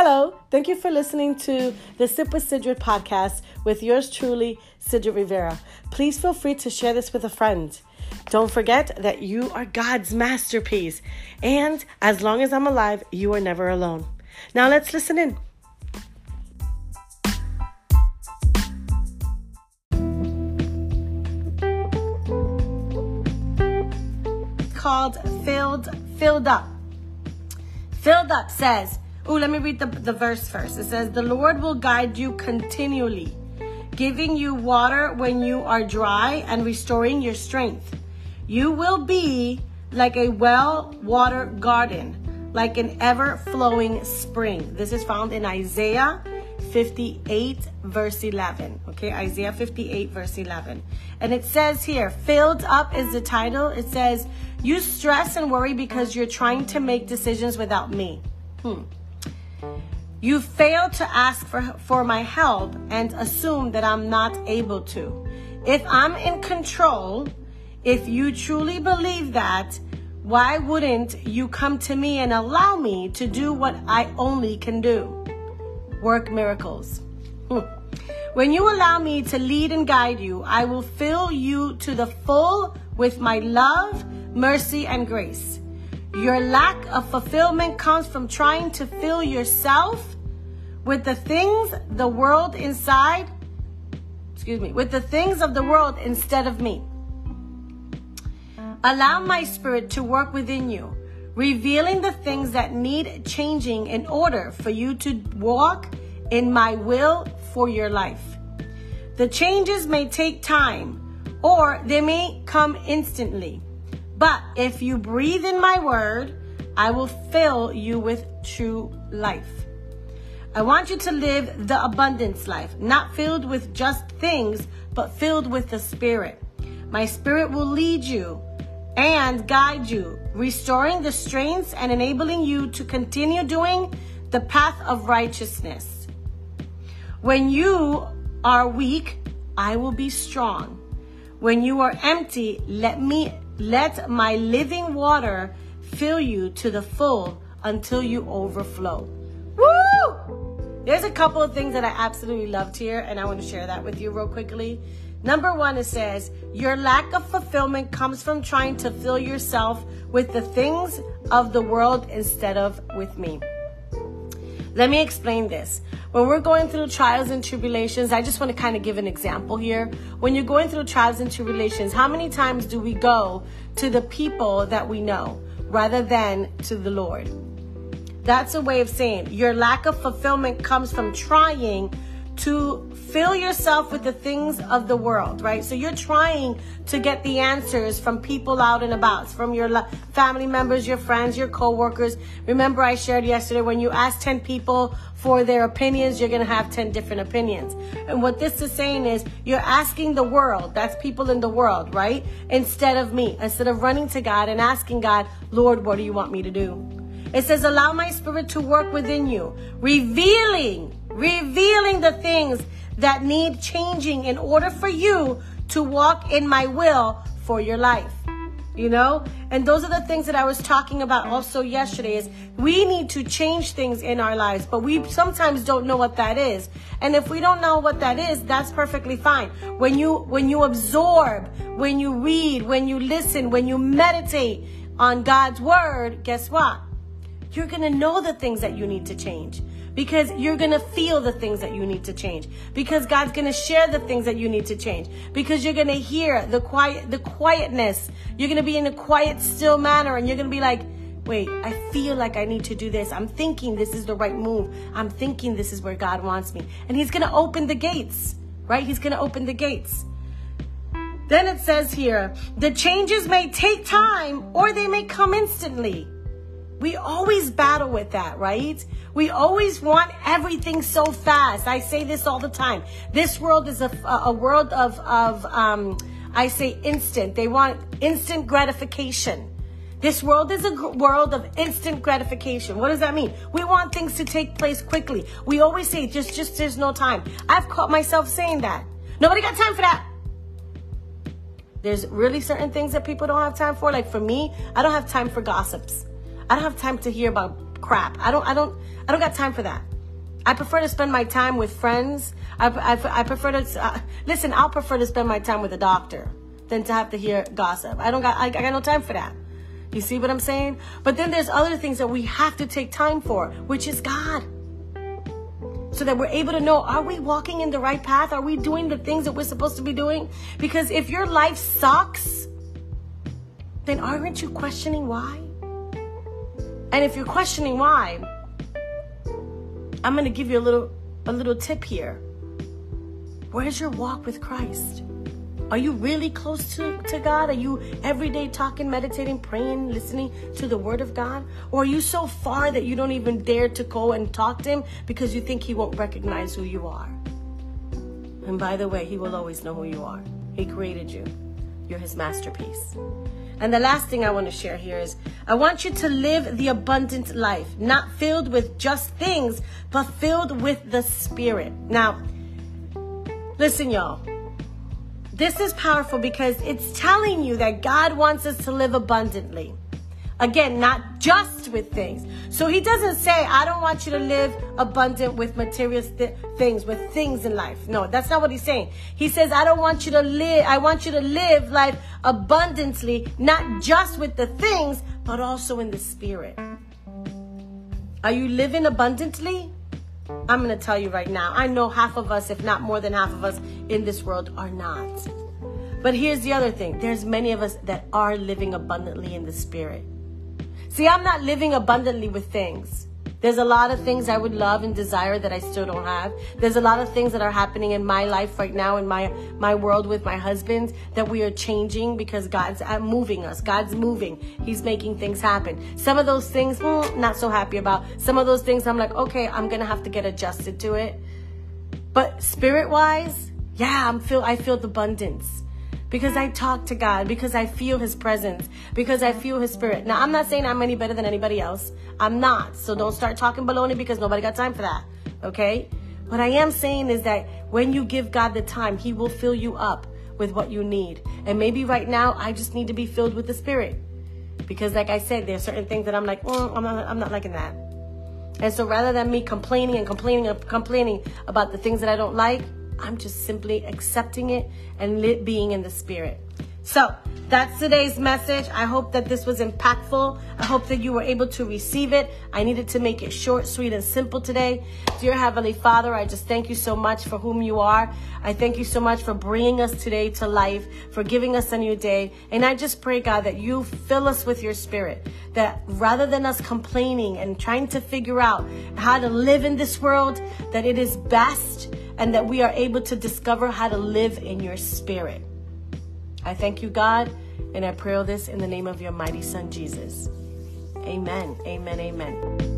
Hello, thank you for listening to the Sip with Sidrid podcast with yours truly, Sidrid Rivera. Please feel free to share this with a friend. Don't forget that you are God's masterpiece, and as long as I'm alive, you are never alone. Now let's listen in. Called Filled Filled Up. Filled Up says, Oh, let me read the, the verse first. It says, The Lord will guide you continually, giving you water when you are dry and restoring your strength. You will be like a well watered garden, like an ever flowing spring. This is found in Isaiah 58, verse 11. Okay, Isaiah 58, verse 11. And it says here, filled up is the title. It says, You stress and worry because you're trying to make decisions without me. Hmm. You fail to ask for, for my help and assume that I'm not able to. If I'm in control, if you truly believe that, why wouldn't you come to me and allow me to do what I only can do? Work miracles. Hmm. When you allow me to lead and guide you, I will fill you to the full with my love, mercy, and grace. Your lack of fulfillment comes from trying to fill yourself with the things the world inside, excuse me, with the things of the world instead of me. Allow my spirit to work within you, revealing the things that need changing in order for you to walk in my will for your life. The changes may take time or they may come instantly. But if you breathe in my word, I will fill you with true life. I want you to live the abundance life, not filled with just things, but filled with the Spirit. My Spirit will lead you and guide you, restoring the strengths and enabling you to continue doing the path of righteousness. When you are weak, I will be strong. When you are empty, let me let my living water fill you to the full until you overflow. Woo! There's a couple of things that I absolutely loved here, and I want to share that with you real quickly. Number one, it says, Your lack of fulfillment comes from trying to fill yourself with the things of the world instead of with me. Let me explain this. When we're going through trials and tribulations, I just want to kind of give an example here. When you're going through trials and tribulations, how many times do we go to the people that we know rather than to the Lord? That's a way of saying your lack of fulfillment comes from trying to fill yourself with the things of the world, right? So you're trying to get the answers from people out and about, from your family members, your friends, your coworkers. Remember I shared yesterday when you ask 10 people for their opinions, you're going to have 10 different opinions. And what this is saying is you're asking the world, that's people in the world, right? Instead of me, instead of running to God and asking God, Lord, what do you want me to do? It says, allow my spirit to work within you, revealing revealing the things that need changing in order for you to walk in my will for your life. You know? And those are the things that I was talking about also yesterday is we need to change things in our lives, but we sometimes don't know what that is. And if we don't know what that is, that's perfectly fine. When you when you absorb, when you read, when you listen, when you meditate on God's word, guess what? You're going to know the things that you need to change because you're going to feel the things that you need to change. Because God's going to share the things that you need to change. Because you're going to hear the quiet the quietness. You're going to be in a quiet still manner and you're going to be like wait I feel like I need to do this. I'm thinking this is the right move. I'm thinking this is where God wants me. And he's going to open the gates right? He's going to open the gates. Then it says here the changes may take time or they may come instantly we always battle with that, right? We always want everything so fast. I say this all the time. This world is a, a world of, of um, I say instant. They want instant gratification. This world is a world of instant gratification. What does that mean? We want things to take place quickly. We always say, just, just, there's no time. I've caught myself saying that. Nobody got time for that. There's really certain things that people don't have time for. Like for me, I don't have time for gossips. I don't have time to hear about crap. I don't I don't I don't got time for that. I prefer to spend my time with friends. I, I, I prefer to, uh, listen, I'll prefer to spend my time with a doctor than to have to hear gossip. I don't got, I, I got no time for that. You see what I'm saying? But then there's other things that we have to take time for, which is God. So that we're able to know, are we walking in the right path? Are we doing the things that we're supposed to be doing? Because if your life sucks, then aren't you questioning why? And if you're questioning why, I'm going to give you a little a little tip here. Where's your walk with Christ? Are you really close to, to God? Are you every day talking, meditating, praying, listening to the Word of God? Or are you so far that you don't even dare to go and talk to Him because you think He won't recognize who you are? And by the way, He will always know who you are. He created you, you're His masterpiece. And the last thing I want to share here is I want you to live the abundant life, not filled with just things, but filled with the Spirit. Now, listen, y'all. This is powerful because it's telling you that God wants us to live abundantly. Again, not just with things. So he doesn't say, I don't want you to live abundant with material th- things, with things in life. No, that's not what he's saying. He says, I don't want you to live, I want you to live life abundantly, not just with the things, but also in the spirit. Are you living abundantly? I'm going to tell you right now. I know half of us, if not more than half of us in this world, are not. But here's the other thing there's many of us that are living abundantly in the spirit. See, I'm not living abundantly with things. There's a lot of things I would love and desire that I still don't have. There's a lot of things that are happening in my life right now in my my world with my husband that we are changing because God's uh, moving us. God's moving. He's making things happen. Some of those things, mm, not so happy about. Some of those things, I'm like, okay, I'm gonna have to get adjusted to it. But spirit wise, yeah, I'm feel I feel the abundance because I talk to God, because I feel His presence, because I feel His Spirit. Now, I'm not saying I'm any better than anybody else. I'm not. So don't start talking baloney because nobody got time for that. Okay? What I am saying is that when you give God the time, He will fill you up with what you need. And maybe right now, I just need to be filled with the Spirit. Because, like I said, there's certain things that I'm like, mm, I'm, not, I'm not liking that. And so rather than me complaining and complaining and complaining about the things that I don't like, I'm just simply accepting it and being in the spirit. So that's today's message. I hope that this was impactful. I hope that you were able to receive it. I needed to make it short, sweet, and simple today. Dear Heavenly Father, I just thank you so much for whom you are. I thank you so much for bringing us today to life, for giving us a new day. And I just pray, God, that you fill us with your spirit, that rather than us complaining and trying to figure out how to live in this world, that it is best and that we are able to discover how to live in your spirit. I thank you, God, and I pray all this in the name of your mighty Son, Jesus. Amen. Amen. Amen.